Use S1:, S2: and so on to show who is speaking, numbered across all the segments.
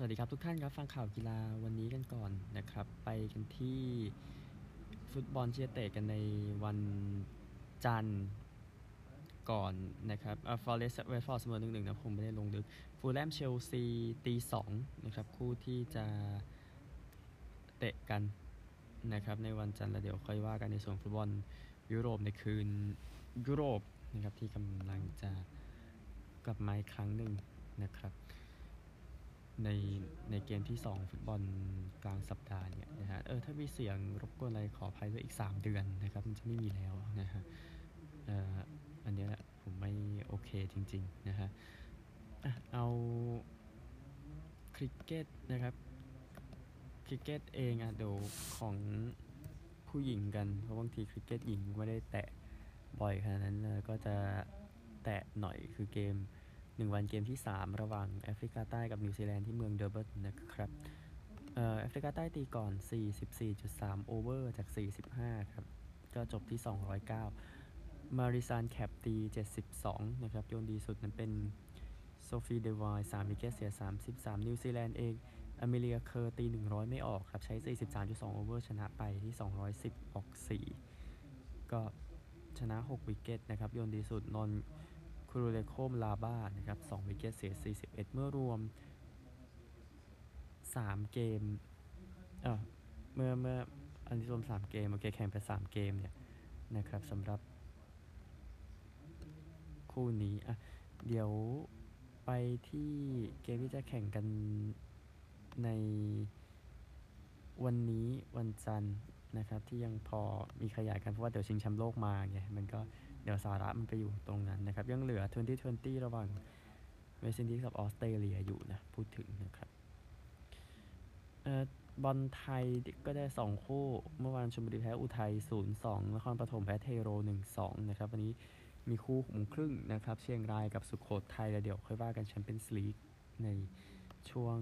S1: สวัสดีครับทุกท่านครับฟังข่าวกีฬาวันนี้กันก่อนนะครับ ไปกันที่ฟุตบอลที่จะเตะกันในวันจันทร์ก่อนนะครับอ่าฟอร์เรสต์เวสฟอร์เสมอหนึ่งหนึ่งนะผมไม่ได้ลงลึกฟูลแลมเชลซีตีสองนะครับ คู่ที่จะเตะกันนะครับ ในวันจันทร์แล้วเดี๋ยวค่อยว่ากันในส่วนฟุตบอลยุโรปในคืนยุโรปนะครับที่กำลังจะกลับมาอีกครั้งหนึ่งนะครับ ในในเกมที่ 2 ฟุตบอลกลางสัปดาห์เนี่ยนะฮะเออถ้ามีเสียงรบกวนอะไรขออภัยด้วยอีก 3 เดือนนะครับ มันจะไม่มีแล้วนะฮะเอ่ออันเนี้ยแหละผมไม่โอเคจริงๆนะฮะเอาคริกเก็ตนะครับคริกเก็ตเองอะเดี๋ยวของผู้หญิงกัน เพราะบางทีคริกเก็ตหญิงไม่ได้แตะบ่อยขนาดนั้นเลยก็จะแตะหน่อยคือเกม หนึ่งวันเกมที่ 3 ระหว่างแอฟริกาใต้กับนิวซีแลนด์ที่เมืองเดอร์เบิร์นนะครับแอฟริกาใต้ตีก่อน 44.3 over จาก 45 ครับ ก็จบที่ 209 มาริซานแคปป์ตี 72 นะครับ โยนดีสุดนั้นเป็นโซฟีเดอไวน์ 3 wicket เสีย 33 นิวซีแลนด์เองอเมเลียเคอร์ตี 100 ไม่ออกครับ ใช้ 43.2 over ชนะไปที่ 210 ออก 4 ก็ชนะ 6 วิกเกตนะครับ โยนดีสุดนน คูรูเลโคมลาบ้านะครับ2วิกเกตเสีย 41 เมื่อรวม 3 เกม เออเมื่อเมื่ออันนี้รวม 3 เกม โอเค แข่งไป 3 เกมเนี่ยนะครับสำหรับคู่นี้ อะ เดี๋ยวไปที่เกมที่จะแข่งกันในวันนี้วันจันทร์นะครับ ที่ยังพอมีขยายกัน เพราะว่าเดี๋ยวชิงแชมป์โลกมาไงมันก็ ดี๋ยวสาระมันไปอยู่ตรงนั้นนะครับ ยังเหลือ 2020 ระหว่างเวสต์อินดีสกับออสเตรเลียอยู่นะ พูดถึงนะครับเอ่อบอลไทยก็ได้ 2 คู่ เมื่อวานชลบุรีแพ้อุทัย 0-2นครปฐมแพ้เทโร 1-2 นะครับ วันนี้มีคู่หมงครึ่งนะครับ เชียงรายกับสุโขทัยแล้วเดี๋ยวค่อยว่ากันแชมเปี้ยนส์ลีกในช่วง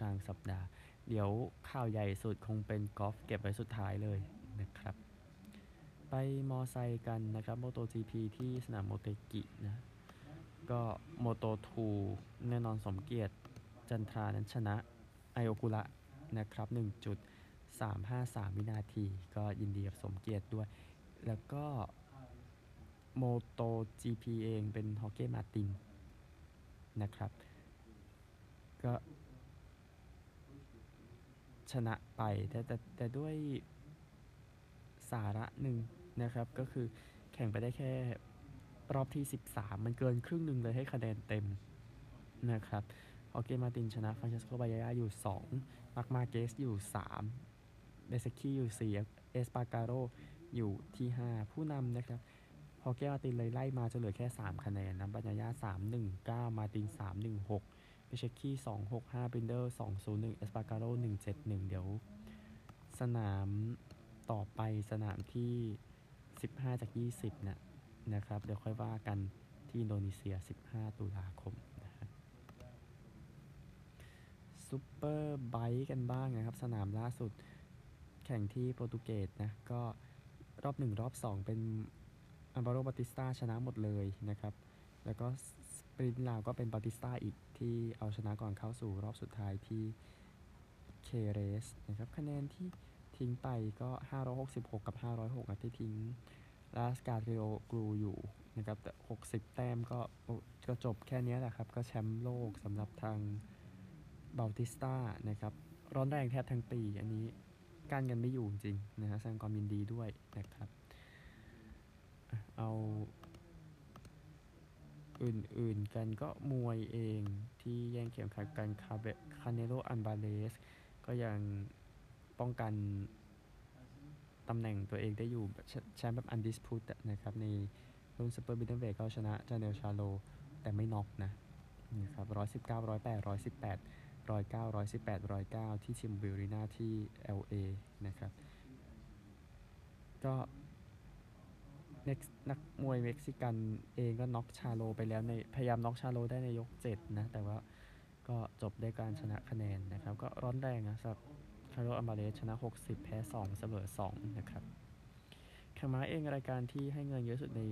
S1: กลางสัปดาห์ เดี๋ยวข่าวใหญ่สุดคงเป็นกอล์ฟเก็บไว้สุดท้ายเลยนะครับ ไปมอไซค์กันนะครับ m o t o GP ที่สนามโมเตกินะ ก็โมโตทูแน่นอนสมเกียรติจันทรานั้นชนะไอโอกุระนะครับ 1.353 วินาที ก็ยินดีกับสมเกียรติด้วย แล้วก็โมโต GP เองเป็นฮอกเก้มาตินนะครับ ก็ชนะไปแต่แต่แต่ด้วยสาระหนึ่ง นะครับ ก็คือแข่งไปได้แค่รอบที่ 13 มันเกินครึ่งหนึ่งเลยให้คะแนนเต็มนะครับออเกมาตินชนะฟรานเชสโกบายาอยู่ 2 มาร์กมาเกสอยู่ 3เบซเซคกี้อยู่ 4 เอสปาการโรอยู่ที่ 5 ผู้นำนะครับฮอร์เกมาร์ตินเลยไล่มาจะเหลือแค่ 3 คะแนนนะบัญญาญา3 1 9 มาร์ติน 3 1 6 เบซเซคกี้2 6 5บินเดอร์ 2 0 1 เอสปาการโร1 7 1 เดี๋ยว สนามต่อไปสนามที่ 15 จาก 20นะนะครับ เดี๋ยวค่อยว่ากันที่อินโดนีเซีย 15 ตุลาคมนะฮะSuperbike กันบ้างนะครับ สนามล่าสุดแข่งที่โปรตุเกสนะ ก็รอบ 1 รอบ 2 เป็นอัลวาโรบาติสตาชนะหมดเลยนะครับ แล้วก็ sprint ลาวก็เป็นบาติสตาอีกที่เอาชนะก่อนเข้าสู่รอบสุดท้ายที่เฆเรซนะครับ คะแนนที่ ทิ้งไปก็ 566 กับ 506นะที่ทิ้งราซกัตลิโอกลูอยู่นะครับแต่60 แต้มก็ก็จบแค่นี้แหละครับ ก็แชมป์โลกสำหรับทางเบาติสตานะครับ ร้อนแรงแทบทั้งปี อันนี้กั้นกันไม่อยู่จริงนะฮะแสดงความยินดีด้วยนะครับ เอาอื่นๆกันก็มวยเองที่แย่งเข็มขัดกันคาเบคาเนโลอันบาเลส ก็ยัง ป้องกันตำแหน่งตัวเองได้อยู่แชมป์แบบอันดิสพูตนะครับ ในรุ่นซูเปอร์บิทเวทก็ชนะจาเนลชาโล แต่ไม่น็อกนะนะครับร้อยสิบเก้าร้อยแปดร้อยสิบแปดร้อยเก้าร้อยสิบแปดร้อยเก้าที่ชิมบิลรีนาที่ LA นะครับ ก็นักมวยเม็กซิกันเองก็น็อกชาโลไปแล้วในพยายามน็อกชาโลได้ในยก 7 นะ แต่ว่าก็จบด้วยการชนะคะแนนนะครับ ก็ร้อนแรงนะสำหรับาร์โลอัมบาเลสชนะ 60 แพ้ 2 เสมอ 2 นะครับแข่งม้าเองรายการที่ให้เงินเยอะสุดใน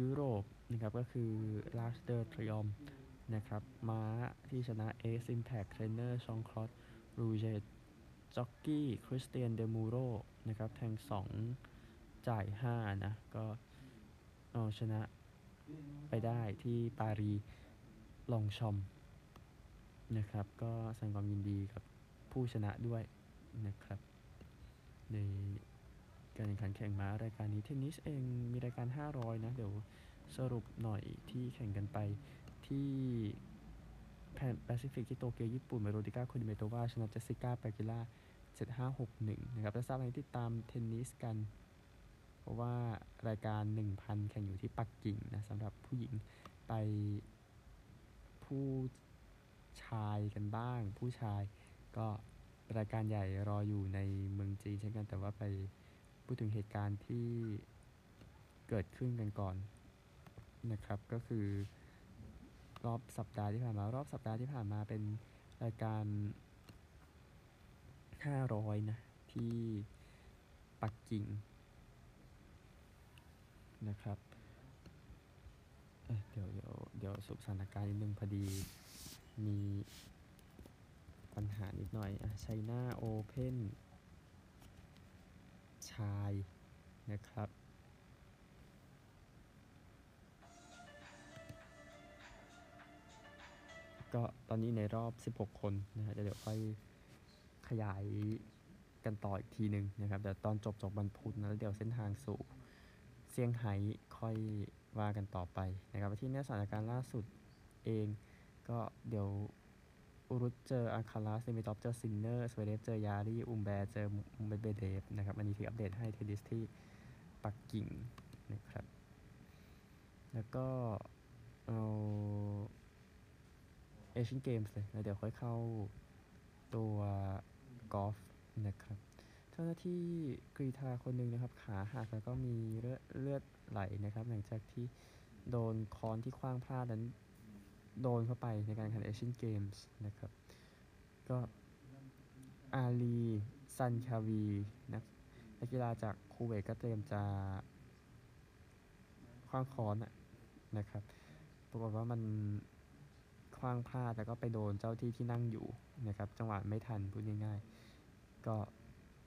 S1: ยุโรปนะครับก็คือ Last the Triumph นะครับม้าที่ชนะ Ace Impact Trainer ชองคลอสรูเจตจ็อกกี้คริสเตียนเดมูโรนะครับแทง 2 จ่าย 5 นะ ก็เอาชนะไปได้ที่ปารีลองชอมนะครับ ก็แสดงความยินดีกับ ผู้ชนะด้วยนะครับ ในการแข่งขันแข่งม้ารายการนี้เทนนิสเองมีรายการ 500 นะ เดี๋ยวสรุปหน่อยที่แข่งกันไปที่แปซิฟิกที่โตเกียวญี่ปุ่นเวโรนิก้าคูเดอร์เมโตวาชนะเจสสิก้าเปกูล่า7561 นะครับและทราบให้ติดตามเทนนิสกัน เพราะว่ารายการ 1,000 แข่งอยู่ที่ปักกิ่งนะสำหรับผู้หญิงไปผู้ชายกันบ้าง ผู้ชาย ก็รายการใหญ่รออยู่ในเมืองจีนเช่นกันแต่ว่าไปพูดถึงเหตุการณ์ที่เกิดขึ้นกันก่อนนะครับ ก็คือรอบสัปดาห์ที่ผ่านมารอบสัปดาห์ที่ผ่านมาเป็นรายการ 500 นะ ที่ปักกิ่งนะครับเเดี๋ยวเดี๋ยวเดี๋ยวสุสถานการณ์นิดนึงพอดีมี ปัญหานิดหน่อยอะไชน่าโอเพนชายนะครับ ก็ตอนนี้ในรอบ 16 คนนะฮะเดี๋ยวค่อยขยายกันต่ออีกทีหนึ่งนะครับ เดี๋ยวตอนจบจบวันพุธนะแล้วเดี๋ยวเส้นทางสู่เซี่ยงไฮ้ค่อยว่ากันต่อไปนะครับที่นี้สถานการณ์ล่าสุดเองก็เดี๋ยว รุดเจออัลคาราซดิมิทรอฟเจอซินเนอร์ซเวเรฟเจอจาร์รีอุมแบร์เจอเมดเวเดฟนะครับ อันนี้ที่อัปเดตให้เทนนิสที่ปักกิ่งนะครับ แล้วก็เอาเอเชียนเกมส์เลยแล้วเดี๋ยวค่อยเข้าตัวกอล์ฟนะครับ เจ้าหน้าที่กรีฑาคนหนึ่งนะครับ ขาหักแล้วก็มีเลือดเลือดไหลนะครับ หลังจากที่โดนค้อนที่ขว้างพลาดนั้น โดนเข้าไปในการแข่งเอเชียนเกมส์นะครับ ก็อาลีซันคาวีนักนักกีฬาจากคูเวตก็เตรียมจะขว้างค้อนนะครับปรากฏว่ามันขว้างพลาดแล้วก็ไปโดนเจ้าที่ที่นั่งอยู่นะครับ จังหวะไม่ทันพูดง่ายๆ ก็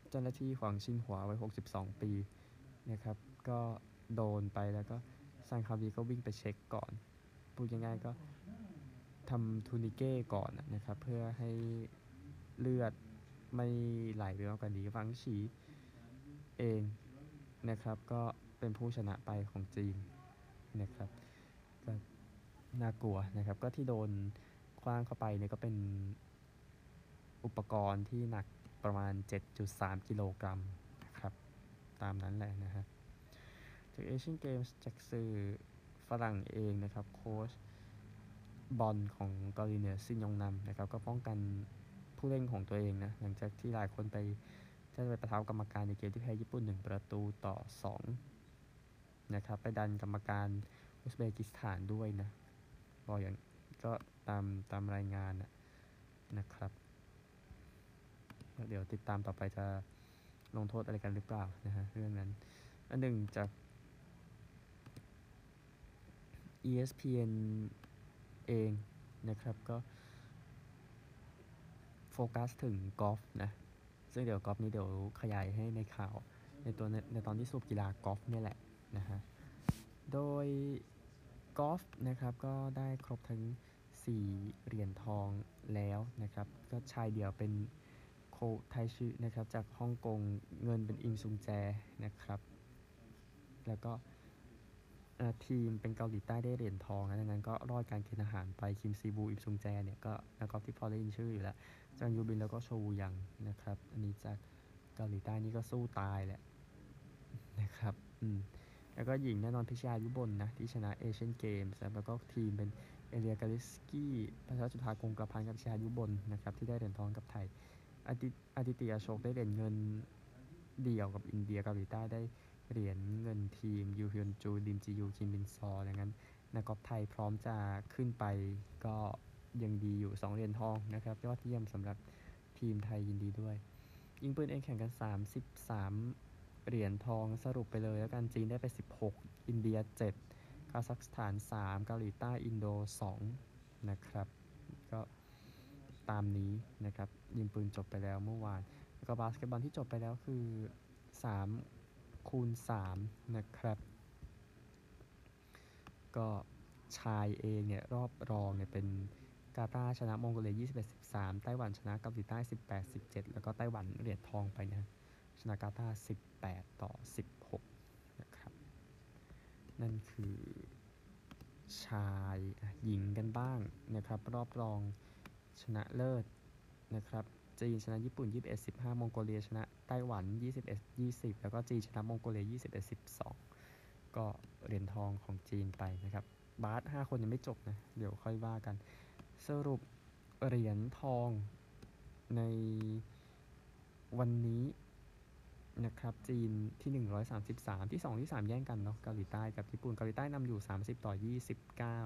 S1: เจ้าหน้าที่หวงชินหัววัย 62 ปีนะครับ ก็โดนไปแล้วก็ซันคาวีก็วิ่งไปเช็คก่อน พูดง่ายๆก็ ทำ tourniquet ก่อนนะครับ เพื่อให้เลือดไม่ไหลไปมากกว่านี้ฟังฉีเองนะครับ ก็เป็นผู้ชนะไปของจีนนะครับก็น่ากลัวนะครับ ก็ที่โดนคว้างเข้าไปเนี่ยก็เป็นอุปกรณ์ที่หนักประมาณ 7.3 กิโลกรัมนะครับ ตามนั้นแหละนะฮะจากเอเชียนเกมส์จากสื่อฝรั่งเองนะครับ โค้ช บอลของเกาหลีเหนือซินยองนำนะครับก็ป้องกันผู้เล่นของตัวเองนะหลังจากที่หลายคนไปจะไปประทับกรรมการในเกมที่แพ้ญี่ปุ่น 1 ประตูต่อ 2 นะครับ ไปดันกรรมการอุซเบกิสถานด้วยนะบอกอย่างก็ตามตามรายงานนะครับ เดี๋ยวติดตามต่อไปจะลงโทษอะไรกันหรือเปล่านะฮะเรื่องนั้น อันหนึ่งจาก ESPN เองนะครับก็โฟกัสถึงกอล์ฟนะ ซึ่งเดี๋ยวกอล์ฟนี้เดี๋ยวขยายให้ในข่าว ในตัวในตอนที่สูบกีฬากอล์ฟนี่แหละนะฮะ โดยกอล์ฟนะครับก็ได้ครบทั้ง 4 เหรียญทองแล้วนะครับ ก็ชายเดียวเป็นโคไทชินะครับจากฮ่องกงเงินเป็นอิงซุงแจนะครับ แล้วก็ ทีมเป็นเกาหลีใต้ได้เหรียญทองนะดังนั้นก็รอดการเกณฑ์ทหารไปคิมซีบูอิมซุงแจเนี่ยก็นักกอล์ฟที่พอได้ยินชื่ออยู่แล้วจางยูบินแล้วก็โชวูยังนะครับ อันนี้จากเกาหลีใต้นี่ก็สู้ตายแหละนะครับอืมแล้วก็หญิงแน่นอนพิชายุบลนะ ที่ชนะเอเชียนเกมส์แล้วก็ทีมเป็นเอลากาลิทสกี้พัชรจุฑาคงกระพันธ์กับชายุบลนะครับที่ได้เหรียญทองกับไทยอาทิตย์อโชคได้เหรียญเงินเดี่ยวกับอินเดียเกาหลีใต้ได้ เหรียญเงินทีมยูฮยอนจูดิมจียูคิมบินซอดังนั้นนักกอล์ฟไทยพร้อมจะขึ้นไปก็ยังดีอยู่ 2 เหรียญทองนะครับยอดเยี่ยมสำหรับทีมไทยยินดีด้วย ยิงปืนเองแข่งกัน 33 เหรียญทองสรุปไปเลยแล้วกันจีนได้ไป 16 อินเดีย 7 คาซัคสถาน 3 เกาหลีใต้อินโด 2 นะครับ ก็ตามนี้นะครับ ยิงปืนจบไปแล้วเมื่อวาน แล้วก็บาสเกตบอลที่จบไปแล้วคือ 3 คูณ 3 นะครับ ก็ชายเองเนี่ยรอบรองเนี่ยเป็นกาตาร์ชนะมองโกเลีย21 13 ไต้หวันชนะเกาหลีใต้ 18 17 แล้วก็ไต้หวันเหรียญทองไปนะชนะกาตาร์18 ต่อ 16 นะครับ นั่นคือชายหญิงกันบ้างนะครับ รอบรองชนะเลิศนะครับจีนชนะญี่ปุ่น 21 15 มองโกเลียชนะ ไต้หวัน 21 20 แล้วก็จีนชนะมองโกเลีย 21 12 ก็เหรียญทองของจีนไปนะครับ บาส5คนยังไม่จบนะ เดี๋ยวค่อยว่ากัน สรุปเหรียญทองในวันนี้นะครับ จีนที่ 1 33 ที่ 2 ที่ 3 แย่งกันเนาะเกาหลีใต้กับญี่ปุ่นเกาหลีใต้นำอยู่ 30 ต่อ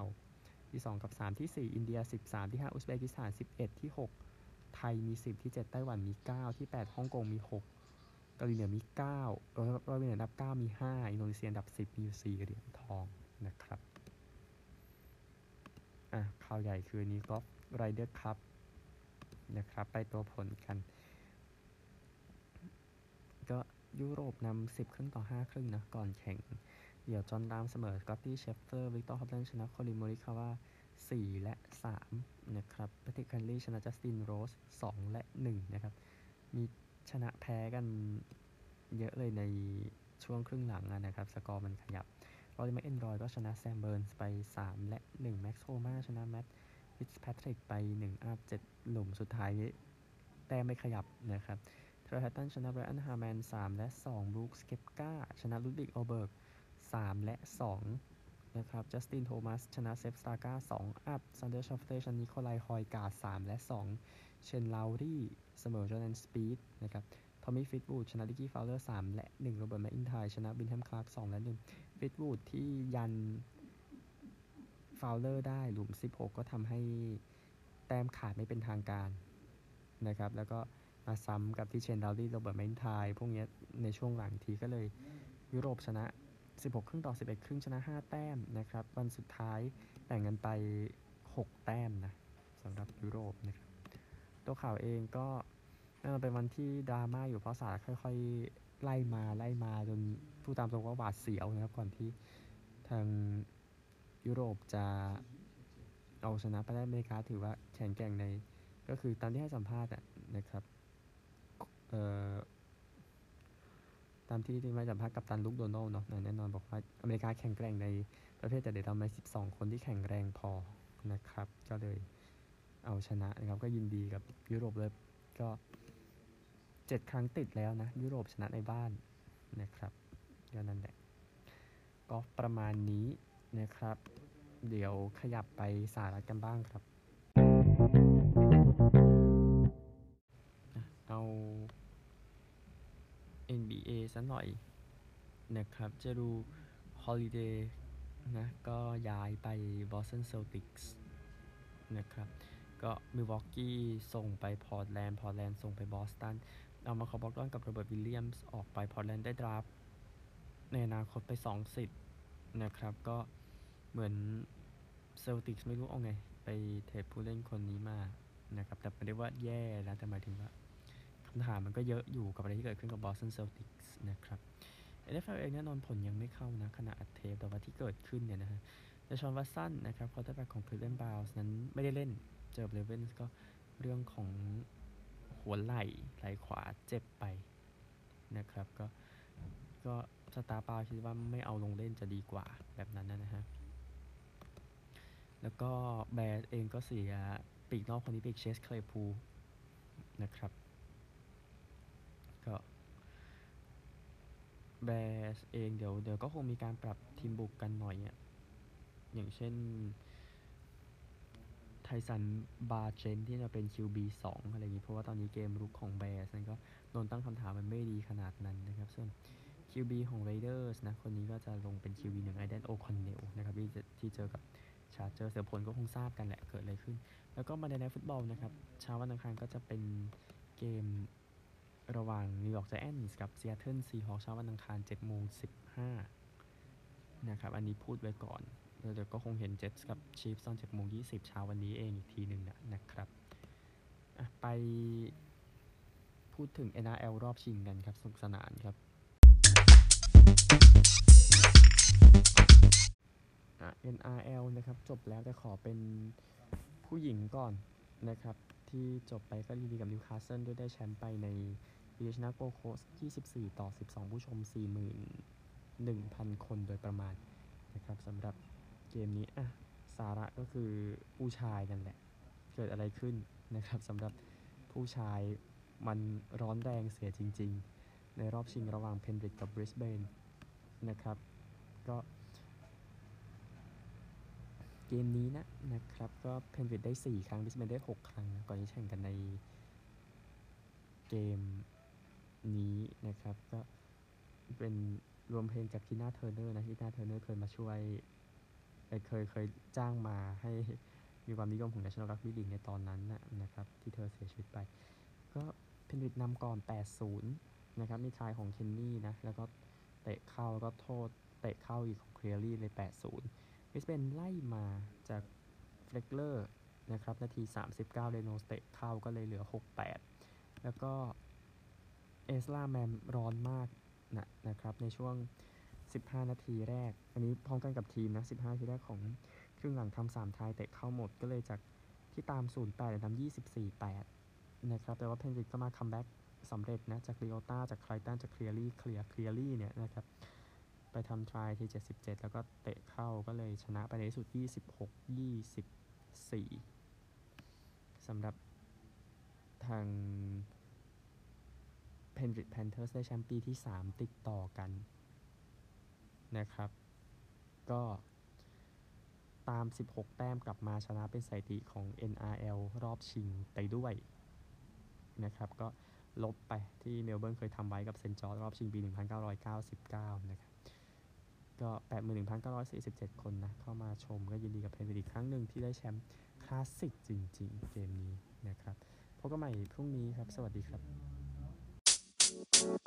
S1: 29 ที่ 2 กับ 3 ที่ 4 อินเดีย 13 ที่ 5 อุซเบกิสถาน 11 ที่ 6 ไทยมี 10 ที่ 7 ไต้หวันมี 9 ที่ 8ฮ่องกงมี 6เกาหลีเหนือมี9เกาหลีเหนืออันดับ 9 มี 5 อินโดนีเซียอันดับ 10 มีอยู่ 4 เหรียญทองนะครับ อะ ข่าวใหญ่คือนี้กอล์ฟ Ryder Cupนะครับ ไปดูผลกัน ก็ยุโรปนำ 10 ครึ่งต่อ 5 ครึ่งนะ ก่อนแข่ง เดี๋ยวจอนราห์มเสมอสกอตตี้เชฟเฟลอร์ วิกตอร์ฮอปแลนด์ชนะโคลิน โมริคาว่า 4 และ 3 นะครับแพทริกแคนต์เลย์ชนะจัสตินโรส 2 และ 1 นะครับ มีชนะแพ้กันเยอะเลยในช่วงครึ่งหลังนะครับ สกอร์มันขยับรอรี่แมคอิลรอยก็ชนะแซมเบิร์นส์ไป 3 และ 1 แม็กซ์โฮมาชนะแมตต์ฟิตแพทริกไป 1 up 7หลุมสุดท้ายแต้มไม่ขยับนะครับเทอร์เรลล์ฮัตตันชนะไบรอันฮาร์แมน 3 และ 2บรูคสเก็ปกาชนะลุดวิกโอเบิร์ก 3 และ 2 นะครับจัสตินโทมัสชนะเซปป์สตราก้า2 up แซนเดอร์ชอฟฟ์เลชนะนิโคลายฮอยการ์ด3และ 2 เชนลาวรี่เสมอจอร์แดนสปีดนะครับทอมมี่ฟลีตวูดชนะริกกี้ฟาวเลอร์3และ 1 โรเบิร์ตแมคอินไทร์ชนะวินแดมคลาร์ก2และ 1 ฟิตวูดที่ยันฟาวเลอร์ได้หลุม 16 ก็ทำให้แต้มขาดไม่เป็นทางการนะครับแล้วก็มาซ้ำกับที่เชนดาวรี่โรเบิร์ตแมคอินไทยพวกนี้ในช่วงหลังทีก็เลยยุโรปชนะ 16 ครึ่งต่อ 11 ครึ่งชนะ 5 แต้มนะครับ วันสุดท้ายแบ่งกันไป 6 แต้มนะสำหรับยุโรปนะครับตัวข่าวเองก็เป็นวันที่ดราม่าอยู่เพราะสารค่อยๆ ไล่มาไล่มาจนผู้ตามตรงว่าหวาดเสียวนะครับ ก่อนที่ทางยุโรปจะเอาชนะไปได้อเมริกาถือว่าแข็งแกร่งในก็คือตามที่ให้สัมภาษณ์นะครับเอ่อ ตามที่ที่มาสัมภาษณ์กับตันลุกโดนัลเนาะแน่นอนบอกว่าอเมริกาแข็งแกร่งในประเภทแต่เดี๋ยวเราไม่12 คนที่แข็งแรงพอนะครับ ก็เลยเอาชนะนะครับ ก็ยินดีกับยุโรปเลยก็เจ็ดครั้งติดแล้วนะ ยุโรปชนะในบ้านนะครับก็นั่นแหละก็ประมาณนี้นะครับ เดี๋ยวขยับไปสหรัฐกันบ้างครับ เอา NBA สักหน่อยนะครับ จะดู Holiday นะ ก็ย้ายไป Boston Celtics นะครับ ก็มิลวอกกี้ส่งไปพอร์ตแลนด์ พอร์ตแลนด์ส่งไปบอสตัน เอามัลคอล์มบร็อกดอนกับโรเบิร์ตวิลเลียมส์ออกไป พอร์ตแลนด์ได้ draft ในอนาคตไป2สิทธิ์นะครับ ก็เหมือนเซลติกส์ไม่รู้เอาไง ไป trade ผู้เล่นคนนี้มานะครับ แต่ไม่ได้ว่าแย่นะแต่หมายถึงว่า คำถามมันก็เยอะอยู่กับอะไรที่เกิดขึ้นกับบอสตันเซลติกส์นะครับ NFL เองแน่นอนผลยังไม่เข้านะขณะอัดเทปแต่ว่าที่เกิดขึ้นเนี่ยนะฮะเดอชอนวัตสันนะครับ quarterback ของคลิฟแลนด์บราวส์นั้นไม่ได้เล่นเจอเรเวนส์ก็เรื่องของหัวไหล่ไหล่ขวาเจ็บไปนะครับ ก็ก็สตาร์ปาคิดว่าไม่เอาลงเล่นจะดีกว่าแบบนั้นนะฮะ แล้วก็แบร์เองก็เสียปีกนอกคนนี้ปีกเชสเคลย์พูลนะครับ ก็ แบร์เองเดี๋ยวเดี๋ยวก็คงมีการปรับทีมบุกกันหน่อยอะอย่างเช่น ไทสันบาเจนที่จะเป็น QB 2 อะไรอย่างนี้ เพราะว่าตอนนี้เกมรุกของแบร์นั้นก็โดนตั้งคำถามมันไม่ดีขนาดนั้นนะครับ ส่วน QB ของ Raiders นะ คนนี้ก็จะลงเป็น QB หนึ่งไอเดนโอคอนเนลนะครับที่ที่เจอกับชาร์เจอร์สซึ่งผลก็คงทราบกันแหละเกิดอะไรขึ้น แล้วก็มาในในฟุตบอลนะครับเช้าวันอังคารก็จะเป็นเกม ระหว่างนิวยอร์กไจแอนท์กับซีแอตเทิลซีฮอคเช้าวันอังคาร7โมง15นะครับอันนี้พูดไว้ก่อนเดี๋ยวก็คงเห็นเจ็ตกับชีฟตอน7โมง20เช้าวันนี้เองอีกทีหนึ่งนะนะครับไปพูดถึง NRL รอบชิงกันครับสนุกสนานครับอะ NRL นะครับจบแล้วแต่ขอเป็นผู้หญิงก่อนนะครับ ที่จบไปก็ดีๆกับนิวคาสเซิลด้วยได้แชมป์ไปใน ชนะโกลด์โคสต์ 24 ต่อ 12 ผู้ชม 41,000 คนโดยประมาณนะครับสำหรับเกมนี้อะสาระก็คือผู้ชายนั่นแหละ เกิดอะไรขึ้นนะครับสำหรับผู้ชายมันร้อนแรงเสียจริง ๆ ในรอบชิงระหว่างเพนริธกับบริสเบนนะครับ ก็ เกมนี้นะนะครับ ก็เพนริธได้ 4 ครั้งบริสเบนได้ 6 ครั้ง ก่อนที่แข่งกันในเกม นี้นะครับ ก็เป็นรวมเพลงจากทีน่าเทอร์เนอร์นะทีน่าเทอร์เนอร์เคยมาช่วยเเคยเคยจ้างมาให้มีความนิยมของ National Rugby League ในตอนนั้นนะครับ ที่เธอเสียชีวิตไป ก็เพนริธนำก่อน 8-0 นะครับ มีทายของเคนนี่นะ แล้วก็เตะเข้าแล้วก็โทษเตะเข้าอีกของเคลียรี่เลย 8-0บริสเบนไล่มาจากเฟล็กเลอร์นะครับ นาที 39 เรโนสเตะเข้าก็เลยเหลือ 6-8 แล้วก็ เอสลาแมมร้อนมากนะนะครับในช่วง 15 นาทีแรก อันนี้พร้อมกันกับทีมนะ 15 นาทีแรกของครึ่งหลังทำ3ทายเตะเข้าหมดก็เลยจากที่ตาม 0-8เหลือนำ24-8 นะครับ แต่ว่าเพนริธก็มา comeback สำเร็จนะ จากเลโอต้าจากไครตันจากเคลียรี่เคลียร์เคลียรี่เนี่ยนะครับ ไปทำ try ที่ 77 แล้วก็เตะเข้าก็เลยชนะไปในที่สุด 26 24สำหรับทาง Penrith Panthers ได้แชมป์ปีที่ 3 ติดต่อกันนะครับ ก็ตาม 16 แต้มกลับมาชนะเป็นสถิติของ NRL รอบชิงไปด้วยนะครับ ก็ลบไปที่เมลเบิร์นเคยทำไว้กับเซนจอร์รอบชิงปี 1999 นะครับ ก็ 81,947 คนนะ เข้ามาชมก็ยินดีกับเพนวิดอีกครั้งหนึ่งที่ได้แชมป์คลาสสิกจริง ๆ เกมนี้นะครับพบกันใหม่พรุ่งนี้ครับ สวัสดีครับ Thank you.